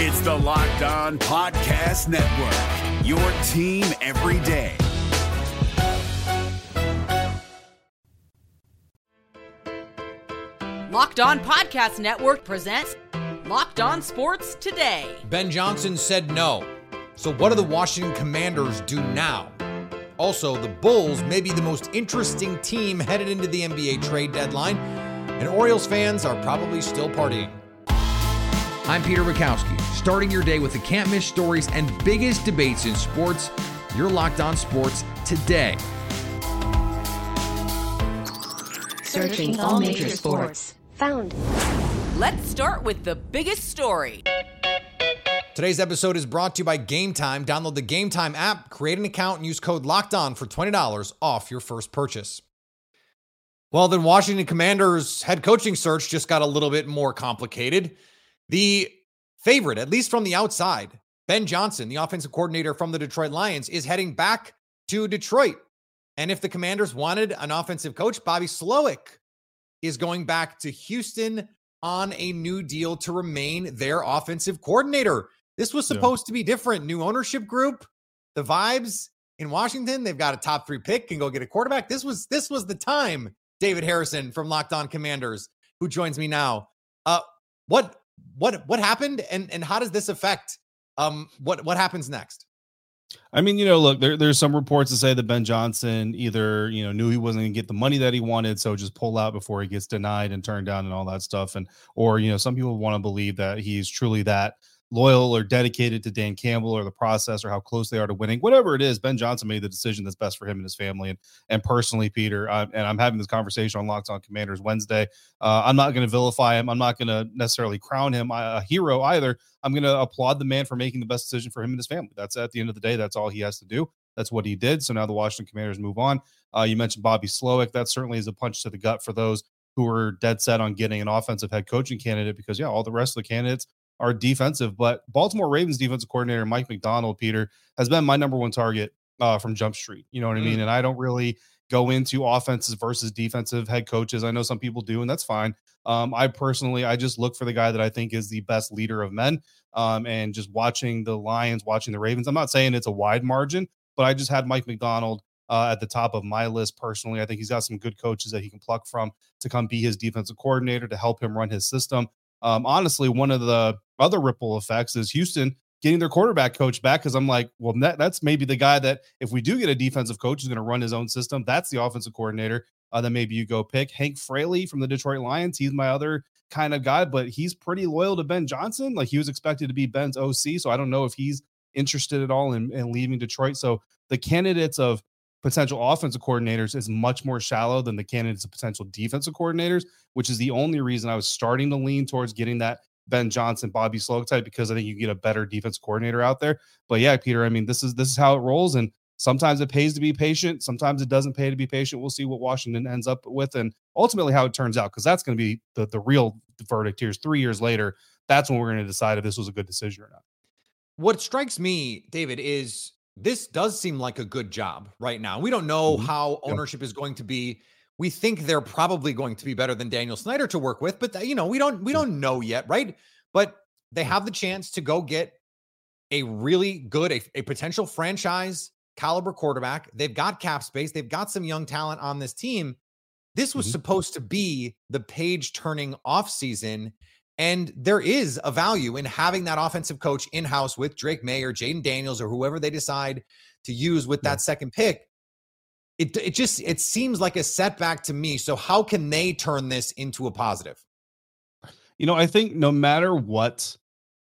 It's the Locked On Podcast Network, your team every day. Locked On Podcast Network presents Locked On Sports Today. Ben Johnson said no. So, what do the Washington Commanders do now? Also, the Bulls may be the most interesting team headed into the NBA trade deadline, and Orioles fans are probably still partying. I'm Peter Bukowski, starting your day with the can't miss stories and biggest debates in sports. You're locked on sports today. Searching all major sports. Found. Let's start with the biggest story. Today's episode is brought to you by Gametime. Download the Gametime app, create an account, and use code Locked On for $20 off your first purchase. Well, then Washington Commanders head coaching search just got a little bit more complicated. The favorite, at least from the outside, Ben Johnson, the offensive coordinator from the Detroit Lions, is heading back to Detroit. And if the Commanders wanted an offensive coach, Bobby Slowik is going back to Houston on a new deal to remain their offensive coordinator. This was supposed yeah. to be different. New ownership group, the vibes in Washington, they've got a top 3 pick and go get a quarterback. This was this was the time. David Harrison from Locked On Commanders who joins me now. Uh what what what happened and and how does this affect um what what happens next? I mean, you know, look, there, there's some reports to say that Ben Johnson either, you know, knew he wasn't going to get the money that he wanted, so just pull out before he gets denied and turned down and all that stuff. And, or, you know, some people want to believe that he's truly that loyal or dedicated to Dan Campbell or the process or how close they are to winning, whatever it is, Ben Johnson made the decision that's best for him and his family. And and personally, Peter, I, and I'm having this conversation on Locked On Commanders Wednesday. Uh, I'm not going to vilify him. I'm not going to necessarily crown him a hero either. I'm going to applaud the man for making the best decision for him and his family. That's at the end of the day, that's all he has to do. That's what he did. So now the Washington Commanders move on. Uh, you mentioned Bobby Slowik. That certainly is a punch to the gut for those who are dead set on getting an offensive head coaching candidate because, yeah, all the rest of the candidates are defensive. But Baltimore Ravens defensive coordinator Mike Macdonald, Peter, has been my number one target uh, from Jump Street. You know what mm. I mean? And I don't really go into offenses versus defensive head coaches. I know some people do, and that's fine. Um, I personally, I just look for the guy that I think is the best leader of men. Um, and just watching the Lions, watching the Ravens. I'm not saying it's a wide margin, but I just had Mike Macdonald uh, at the top of my list personally. I think he's got some good coaches that he can pluck from to come be his defensive coordinator to help him run his system. Um, honestly, one of the other ripple effects is Houston getting their quarterback coach back because I'm like, well, that, that's maybe the guy that if we do get a defensive coach who's going to run his own system, that's the offensive coordinator. Uh, then maybe you go pick Hank Fraley from the Detroit Lions. He's my other kind of guy, but he's pretty loyal to Ben Johnson. Like he was expected to be Ben's OC, so I don't know if he's interested at all in, in leaving Detroit. So the candidates of potential offensive coordinators is much more shallow than the candidates of potential defensive coordinators, which is the only reason I was starting to lean towards getting that Ben Johnson, Bobby Slowik type because I think you get a better defense coordinator out there. But yeah, Peter, I mean, this is this is how it rolls, and sometimes it pays to be patient, sometimes it doesn't pay to be patient. We'll see what Washington ends up with, and ultimately how it turns out, because that's going to be the the real verdict here. Is three years later, that's when we're going to decide if this was a good decision or not. What strikes me, David, is this does seem like a good job right now. We don't know mm-hmm. how ownership is going to be. We think they're probably going to be better than Daniel Snyder to work with, but uh, you know, we don't we hmm. don't know yet, right? But they hmm. have the chance to go get a really good a, a potential franchise caliber quarterback. They've got cap space, they've got some young talent on this team. This was mm-hmm. supposed to be the page turning off season and there is a value in having that offensive coach in house with Drake Maye or Jayden Daniels or whoever they decide to use with that second pick. It, it just it seems like a setback to me. So how can they turn this into a positive? You know, I think no matter what,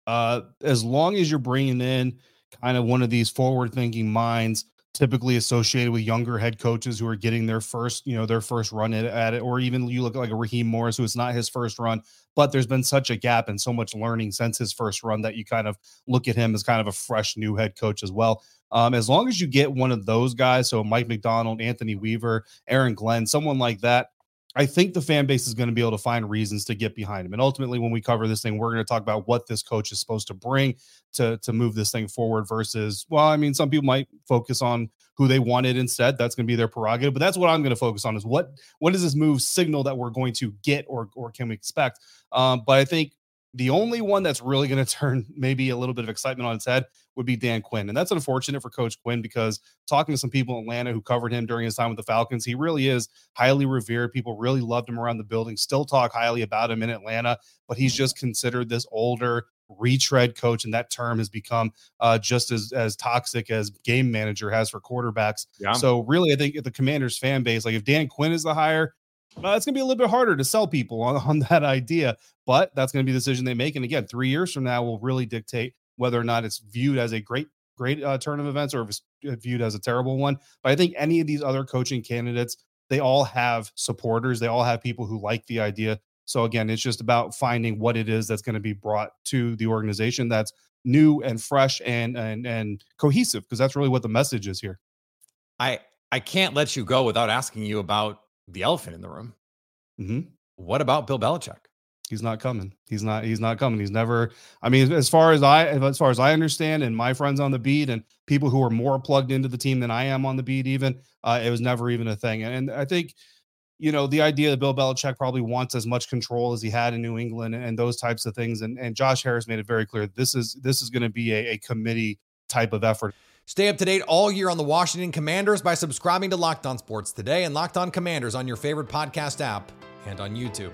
uh, as long as you're bringing in kind of one of these forward thinking minds typically associated with younger head coaches who are getting their first, you know, their first run at, at it, or even you look like a Raheem Morris, who it's not his first run, but there's been such a gap and so much learning since his first run that you kind of look at him as kind of a fresh new head coach as well. Um, as long as you get one of those guys, so Mike Macdonald, Anthony Weaver, Aaron Glenn, someone like that, I think the fan base is going to be able to find reasons to get behind him. And ultimately, when we cover this thing, we're going to talk about what this coach is supposed to bring to to move this thing forward. Versus, well, I mean, some people might focus on who they wanted instead. That's going to be their prerogative. But that's what I'm going to focus on: is what what does this move signal that we're going to get, or or can we expect? Um, but I think The only one that's really going to turn maybe a little bit of excitement on its head would be Dan Quinn. And that's unfortunate for Coach Quinn because talking to some people in Atlanta who covered him during his time with the Falcons, he really is highly revered. People really loved him around the building, still talk highly about him in Atlanta, but he's just considered this older, retread coach, and that term has become uh, just as as toxic as game manager has for quarterbacks. Yeah. So really, I think the Commanders fan base, like if Dan Quinn is the hire, well, it's going to be a little bit harder to sell people on, on that idea, but that's going to be the decision they make. And again, three years from now will really dictate whether or not it's viewed as a great, great uh, turn of events or if it's uh, viewed as a terrible one. But I think any of these other coaching candidates, they all have supporters. They all have people who like the idea. So again, it's just about finding what it is that's going to be brought to the organization that's new and fresh and and and cohesive because that's really what the message is here. I I can't let you go without asking you about the elephant in the room. Mm-hmm. What about Bill Belichick? He's not coming. He's not. He's not coming. He's never. I mean, as far as I, as far as I understand, and my friends on the beat, and people who are more plugged into the team than I am on the beat, even uh, it was never even a thing. And, and I think, you know, the idea that Bill Belichick probably wants as much control as he had in New England, and, and those types of things. And and Josh Harris made it very clear this is this is going to be a, a committee type of effort. Stay up to date all year on the Washington Commanders by subscribing to Locked On Sports today and Locked On Commanders on your favorite podcast app and on YouTube.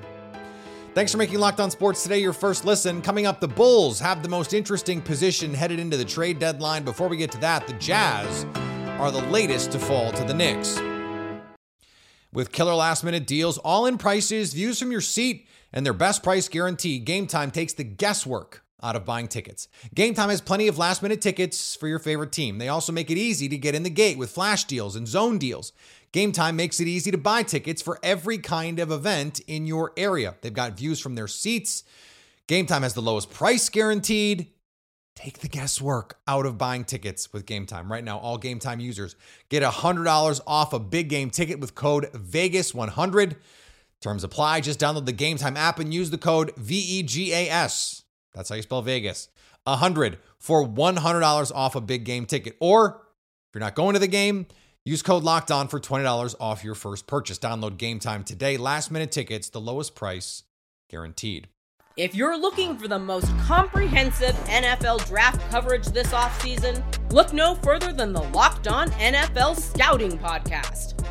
Thanks for making Locked On Sports today your first listen. Coming up, the Bulls have the most interesting position headed into the trade deadline. Before we get to that, the Jazz are the latest to fall to the Knicks. With killer last minute deals, all in prices, views from your seat, and their best price guarantee, Gametime takes the guesswork out of buying tickets. Gametime has plenty of last minute tickets for your favorite team. They also make it easy to get in the gate with flash deals and zone deals. Gametime makes it easy to buy tickets for every kind of event in your area. They've got views from their seats. Gametime has the lowest price guaranteed. Take the guesswork out of buying tickets with Gametime. Right now, all Gametime users get $100 off a big game ticket with code VEGAS100. Terms apply. Just download the Gametime app and use the code VEGAS. That's how you spell Vegas. A 100 for $100 off a big game ticket. Or if you're not going to the game, use code locked on for $20 off your first purchase. Download Gametime today. Last minute tickets, the lowest price guaranteed. If you're looking for the most comprehensive NFL draft coverage this offseason, look no further than the Locked On NFL Scouting Podcast.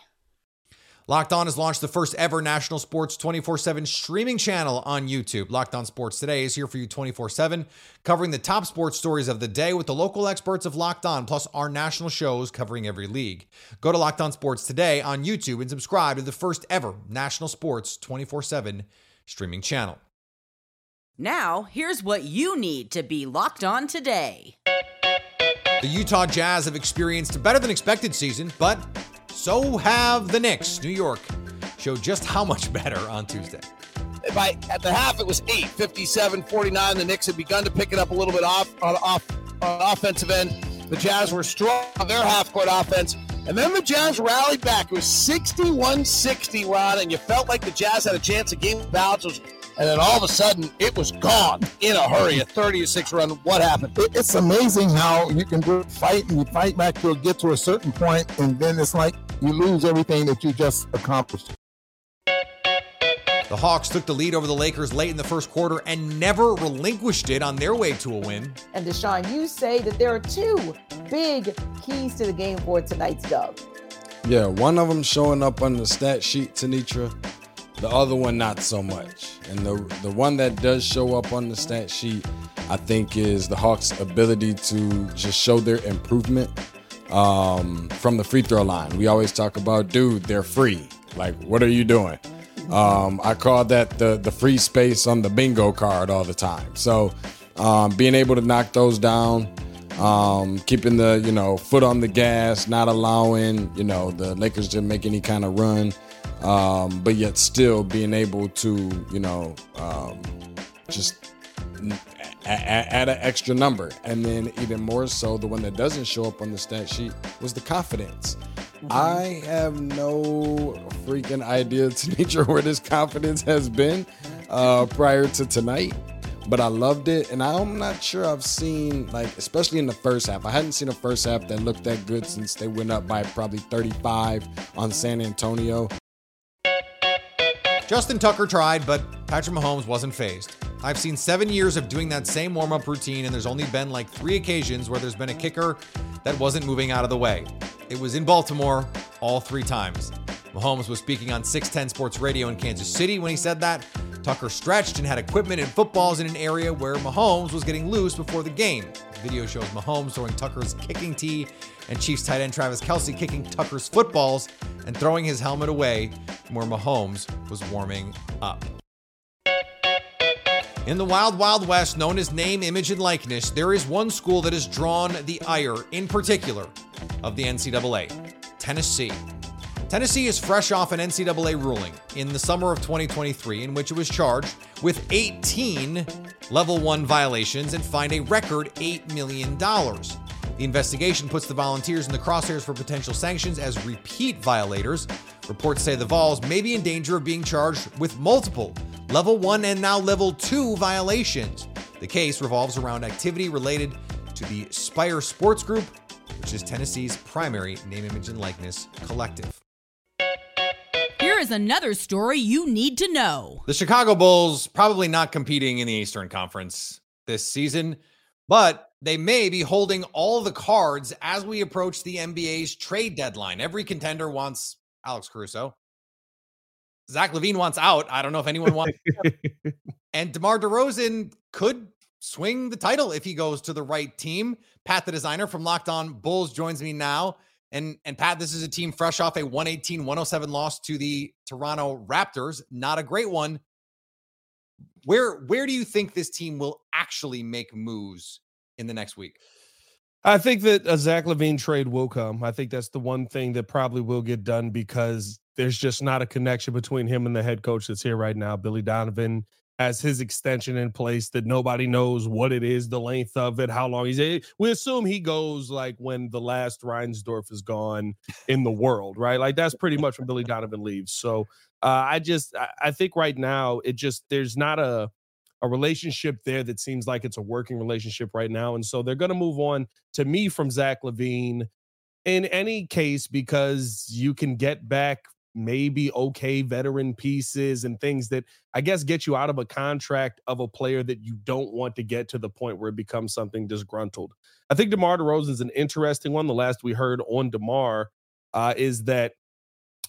Locked On has launched the first ever national sports 24 7 streaming channel on YouTube. Locked On Sports Today is here for you 24 7, covering the top sports stories of the day with the local experts of Locked On, plus our national shows covering every league. Go to Locked On Sports Today on YouTube and subscribe to the first ever national sports 24 7 streaming channel. Now, here's what you need to be locked on today. The Utah Jazz have experienced a better than expected season, but so have the Knicks. New York showed just how much better on Tuesday. By at the half, it was 8, 57 49. The Knicks had begun to pick it up a little bit off on off on offensive end. The Jazz were strong on their half court offense. And then the Jazz rallied back. It was 61 60, Ron, and you felt like the Jazz had a chance of game bounce and then all of a sudden it was gone in a hurry. A 36 run. What happened? It's amazing how you can fight and you fight back to get to a certain point, and then it's like you lose everything that you just accomplished. The Hawks took the lead over the Lakers late in the first quarter and never relinquished it on their way to a win. And Deshaun, you say that there are two big keys to the game for tonight's dub. Yeah, one of them showing up on the stat sheet, Tenitra. The other one, not so much. And the the one that does show up on the stat sheet, I think, is the Hawks' ability to just show their improvement um, from the free throw line. We always talk about, dude, they're free. Like, what are you doing? Um, I call that the the free space on the bingo card all the time. So, um, being able to knock those down, um, keeping the you know foot on the gas, not allowing you know the Lakers to make any kind of run um, but yet still being able to, you know, um, just add, an extra number. And then even more so, the one that doesn't show up on the stat sheet was the confidence. I have no freaking idea, Tenitra, where this confidence has been uh, prior to tonight. But I loved it, and I'm not sure I've seen like, especially in the first half. I hadn't seen a first half that looked that good since they went up by probably 35 on San Antonio. Justin Tucker tried, but Patrick Mahomes wasn't fazed. I've seen seven years of doing that same warm up routine, and there's only been like three occasions where there's been a kicker that wasn't moving out of the way. It was in Baltimore all three times. Mahomes was speaking on 610 Sports Radio in Kansas City when he said that. Tucker stretched and had equipment and footballs in an area where Mahomes was getting loose before the game. The video shows Mahomes throwing Tucker's kicking tee and Chiefs tight end Travis Kelce kicking Tucker's footballs and throwing his helmet away from where Mahomes was warming up. In the Wild Wild West, known as name, image, and likeness, there is one school that has drawn the ire, in particular, of the NCAA Tennessee. Tennessee is fresh off an NCAA ruling in the summer of 2023 in which it was charged with 18 level 1 violations and fined a record $8 million. The investigation puts the volunteers in the crosshairs for potential sanctions as repeat violators. Reports say the Vols may be in danger of being charged with multiple level 1 and now level 2 violations. The case revolves around activity related to the Spyre Sports Group, which is Tennessee's primary name, image, and likeness collective. Here is another story you need to know. The Chicago Bulls probably not competing in the Eastern Conference this season, but they may be holding all the cards as we approach the NBA's trade deadline. Every contender wants Alex Caruso. Zach LaVine wants out. I don't know if anyone wants. and DeMar DeRozan could swing the title if he goes to the right team. Pat, the designer from Locked On Bulls, joins me now. And and Pat, this is a team fresh off a 118-107 loss to the Toronto Raptors. Not a great one. Where where do you think this team will actually make moves in the next week? I think that a Zach LaVine trade will come. I think that's the one thing that probably will get done because there's just not a connection between him and the head coach that's here right now. Billy Donovan has his extension in place that nobody knows what it is, the length of it, how long he's. We assume he goes like when the last Reinsdorf is gone in the world, right? Like that's pretty much when Billy Donovan leaves. So uh, I just I think right now it just there's not a a relationship there that seems like it's a working relationship right now. And so they're going to move on to me from Zach LaVine in any case because you can get back maybe okay veteran pieces and things that I guess get you out of a contract of a player that you don't want to get to the point where it becomes something disgruntled. I think DeMar DeRozan is an interesting one. The last we heard on DeMar uh, is that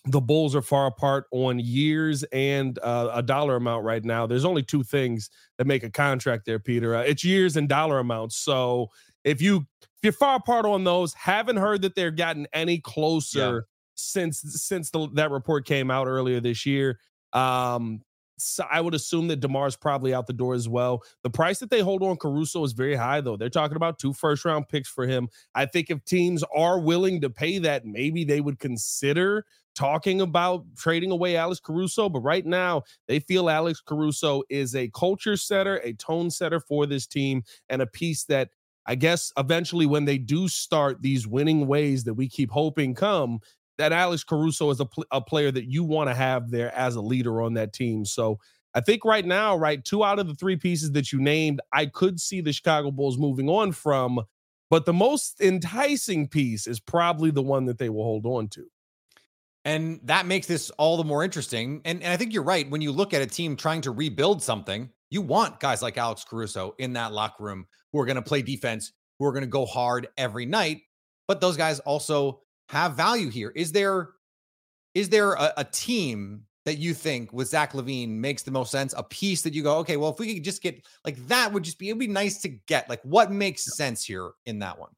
the Bulls are far apart on years and uh, a dollar amount right now. There's only two things that make a contract there, Peter. Uh, it's years and dollar amounts. So if you if you're far apart on those, haven't heard that they're gotten any closer yeah. since since the, that report came out earlier this year. Um, so I would assume that DeMar's probably out the door as well. The price that they hold on Caruso is very high, though. They're talking about two first round picks for him. I think if teams are willing to pay that, maybe they would consider talking about trading away Alex Caruso, but right now they feel Alex Caruso is a culture setter, a tone setter for this team, and a piece that I guess eventually when they do start these winning ways that we keep hoping come, that Alex Caruso is a, pl- a player that you want to have there as a leader on that team. So I think right now, right, two out of the three pieces that you named, I could see the Chicago Bulls moving on from. But the most enticing piece is probably the one that they will hold on to. And that makes this all the more interesting. And, and I think you're right. When you look at a team trying to rebuild something, you want guys like Alex Caruso in that locker room who are going to play defense, who are going to go hard every night. But those guys also have value here. Is there is there a, a team that you think with Zach LaVine makes the most sense? A piece that you go, okay, well, if we could just get like that would just be it would be nice to get. Like what makes sense here in that one?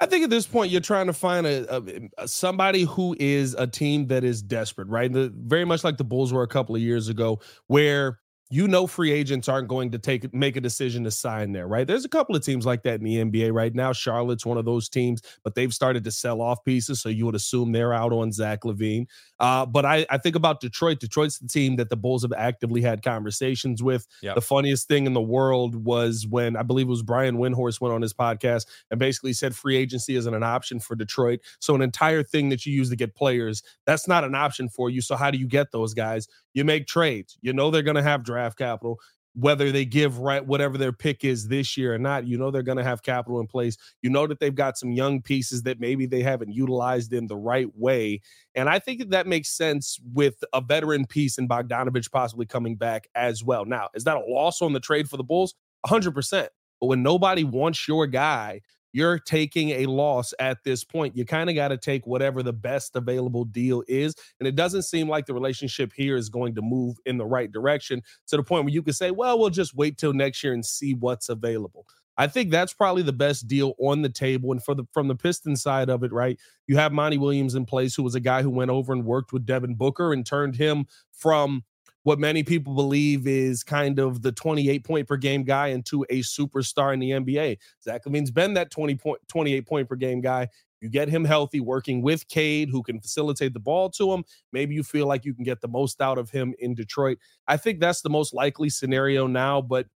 I think at this point you're trying to find a, a, somebody who is a team that is desperate, right? The, very much like the Bulls were a couple of years ago, where you know free agents aren't going to take make a decision to sign there, right? There's a couple of teams like that in the NBA right now. Charlotte's one of those teams, but they've started to sell off pieces, so you would assume they're out on Zach LaVine. Uh, but I, I think about Detroit. Detroit's the team that the Bulls have actively had conversations with. Yep. The funniest thing in the world was when I believe it was Brian Windhorst went on his podcast and basically said free agency isn't an option for Detroit. So an entire thing that you use to get players, that's not an option for you. So how do you get those guys? You make trades. You know they're going to have draft capital whether they give right whatever their pick is this year or not you know they're going to have capital in place you know that they've got some young pieces that maybe they haven't utilized in the right way and i think that, that makes sense with a veteran piece in Bogdanovic possibly coming back as well now is that a loss on the trade for the bulls 100% but when nobody wants your guy you're taking a loss at this point. You kind of got to take whatever the best available deal is. And it doesn't seem like the relationship here is going to move in the right direction to the point where you can say, well, we'll just wait till next year and see what's available. I think that's probably the best deal on the table. And for the from the Piston side of it, right? You have Monty Williams in place, who was a guy who went over and worked with Devin Booker and turned him from what many people believe is kind of the 28 point per game guy into a superstar in the NBA. Zach LaVine's been that 20 point, 28 point per game guy. You get him healthy, working with Cade, who can facilitate the ball to him. Maybe you feel like you can get the most out of him in Detroit. I think that's the most likely scenario now. But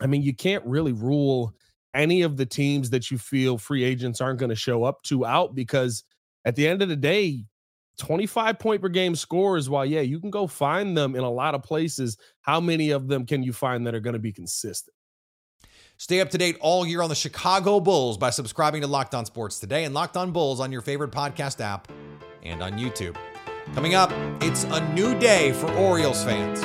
I mean, you can't really rule any of the teams that you feel free agents aren't going to show up to out because at the end of the day, 25 point per game scores, while yeah, you can go find them in a lot of places, how many of them can you find that are going to be consistent? Stay up to date all year on the Chicago Bulls by subscribing to Locked On Sports today and Locked On Bulls on your favorite podcast app and on YouTube. Coming up, it's a new day for Orioles fans.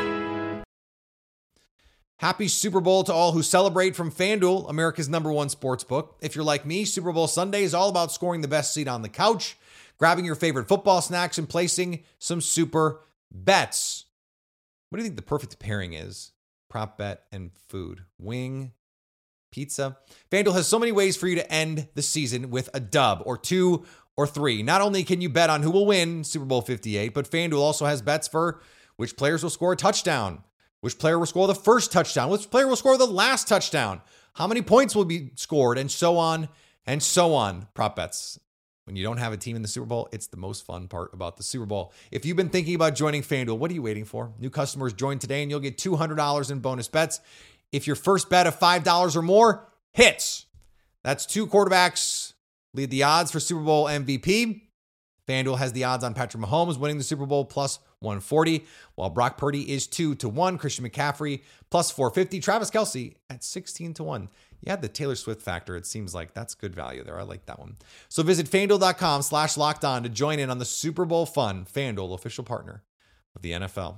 Happy Super Bowl to all who celebrate from FanDuel, America's number one sports book. If you're like me, Super Bowl Sunday is all about scoring the best seat on the couch grabbing your favorite football snacks, and placing some super bets. What do you think the perfect pairing is? Prop bet and food. Wing, pizza. FanDuel has so many ways for you to end the season with a dub or two or three. Not only can you bet on who will win Super Bowl 58, but FanDuel also has bets for which players will score a touchdown, which player will score the first touchdown, which player will score the last touchdown, how many points will be scored, and so on and so on. Prop bets when you don't have a team in the Super Bowl, it's the most fun part about the Super Bowl. If you've been thinking about joining FanDuel, what are you waiting for? New customers join today and you'll get $200 in bonus bets. If your first bet of $5 or more hits, that's two quarterbacks lead the odds for Super Bowl MVP. FanDuel has the odds on Patrick Mahomes winning the Super Bowl plus 140, while Brock Purdy is 2 to 1, Christian McCaffrey plus 450, Travis Kelce at 16 to 1 you had the Taylor Swift factor. It seems like that's good value there. I like that one. So visit fanduel.com slash locked on to join in on the Super Bowl fun. Fanduel, official partner of the NFL.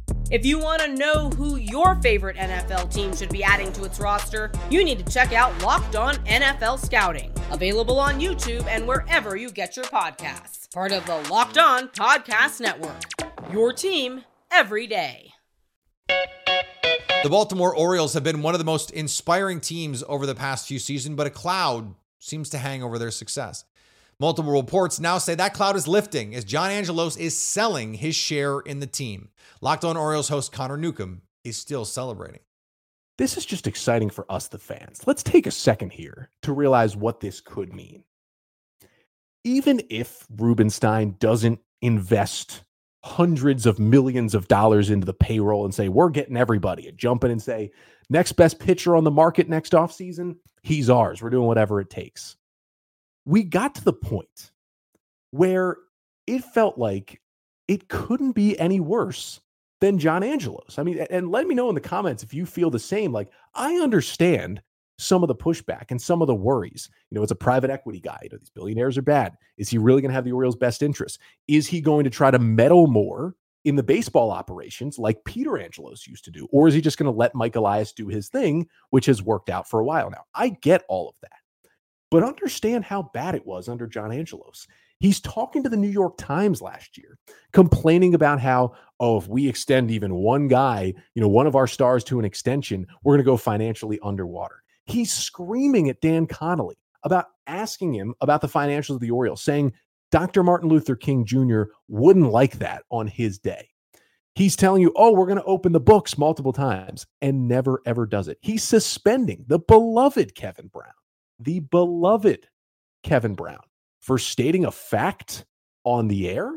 If you want to know who your favorite NFL team should be adding to its roster, you need to check out Locked On NFL Scouting, available on YouTube and wherever you get your podcasts. Part of the Locked On Podcast Network. Your team every day. The Baltimore Orioles have been one of the most inspiring teams over the past few seasons, but a cloud seems to hang over their success. Multiple reports now say that cloud is lifting as John Angelos is selling his share in the team. Locked on Orioles host Connor Newcomb is still celebrating. This is just exciting for us, the fans. Let's take a second here to realize what this could mean. Even if Rubenstein doesn't invest hundreds of millions of dollars into the payroll and say, we're getting everybody, and jump in and say, next best pitcher on the market next offseason, he's ours. We're doing whatever it takes we got to the point where it felt like it couldn't be any worse than John Angelos. I mean, and let me know in the comments if you feel the same. Like, I understand some of the pushback and some of the worries. You know, it's a private equity guy. You know, these billionaires are bad. Is he really going to have the Orioles' best interest? Is he going to try to meddle more in the baseball operations like Peter Angelos used to do? Or is he just going to let Mike Elias do his thing, which has worked out for a while now? I get all of that. But understand how bad it was under John Angelos. He's talking to the New York Times last year, complaining about how, oh, if we extend even one guy, you know, one of our stars to an extension, we're going to go financially underwater. He's screaming at Dan Connolly about asking him about the financials of the Orioles, saying Dr. Martin Luther King Jr. wouldn't like that on his day. He's telling you, oh, we're going to open the books multiple times and never, ever does it. He's suspending the beloved Kevin Brown, the beloved Kevin Brown for stating a fact on the air.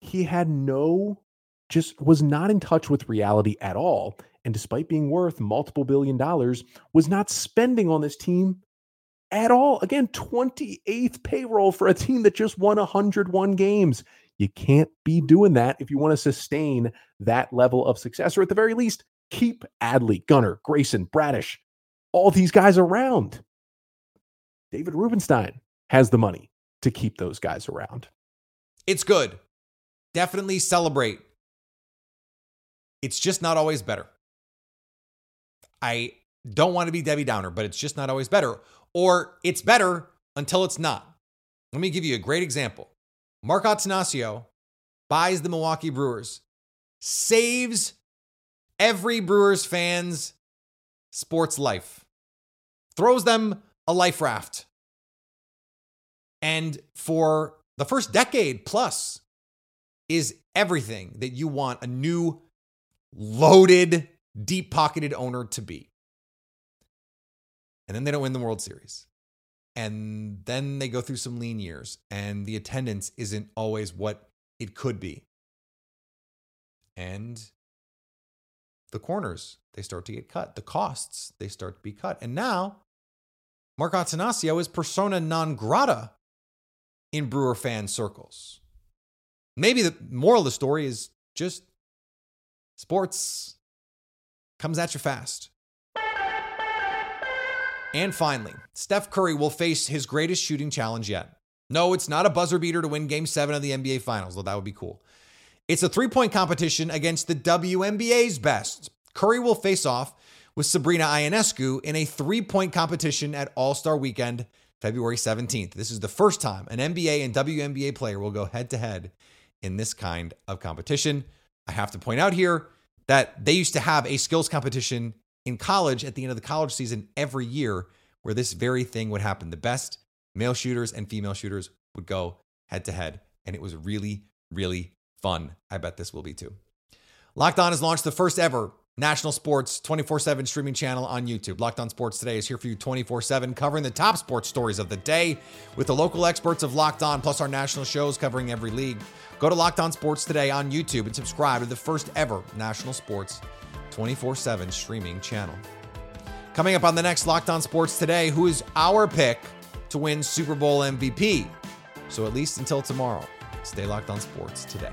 He had no, just was not in touch with reality at all. And despite being worth multiple billion dollars, was not spending on this team at all. Again, 28th payroll for a team that just won 101 games. You can't be doing that if you want to sustain that level of success, or at the very least, keep Adley, Gunner, Grayson, Bradish, all these guys around. David Rubenstein has the money to keep those guys around. It's good. Definitely celebrate. It's just not always better. I don't want to be Debbie Downer, but it's just not always better. Or it's better until it's not. Let me give you a great example. Mark Attanasio buys the Milwaukee Brewers, saves every Brewers fan's sports life, throws them a life raft. And for the first decade plus, is everything that you want a new, loaded, deep pocketed owner to be. And then they don't win the World Series and then they go through some lean years and the attendance isn't always what it could be and the corners they start to get cut the costs they start to be cut and now mark attanasio is persona non grata in brewer fan circles maybe the moral of the story is just sports comes at you fast and finally, Steph Curry will face his greatest shooting challenge yet. No, it's not a buzzer beater to win game seven of the NBA Finals, though that would be cool. It's a three point competition against the WNBA's best. Curry will face off with Sabrina Ionescu in a three point competition at All Star Weekend, February 17th. This is the first time an NBA and WNBA player will go head to head in this kind of competition. I have to point out here that they used to have a skills competition in college at the end of the college season every year where this very thing would happen. The best male shooters and female shooters would go head to head. And it was really, really fun. I bet this will be too. Locked On has launched the first ever national sports 24 7 streaming channel on YouTube. Locked On Sports Today is here for you 24 7, covering the top sports stories of the day with the local experts of Locked On, plus our national shows covering every league. Go to Locked On Sports Today on YouTube and subscribe to the first ever national sports 24 7 streaming channel. Coming up on the next Locked On Sports today, who is our pick to win Super Bowl MVP? So at least until tomorrow, stay locked on sports today.